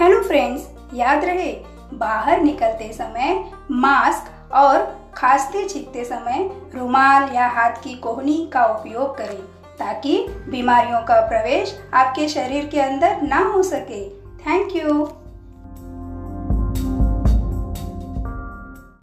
Hello friends, याद रहे, बाहर निकलते समय मास्क और खांसते छींकते समय रुमाल या हाथ की कोहनी का उपयोग करें, ताकि बीमारियों का प्रवेश आपके शरीर के अंदर ना हो सके। Thank you.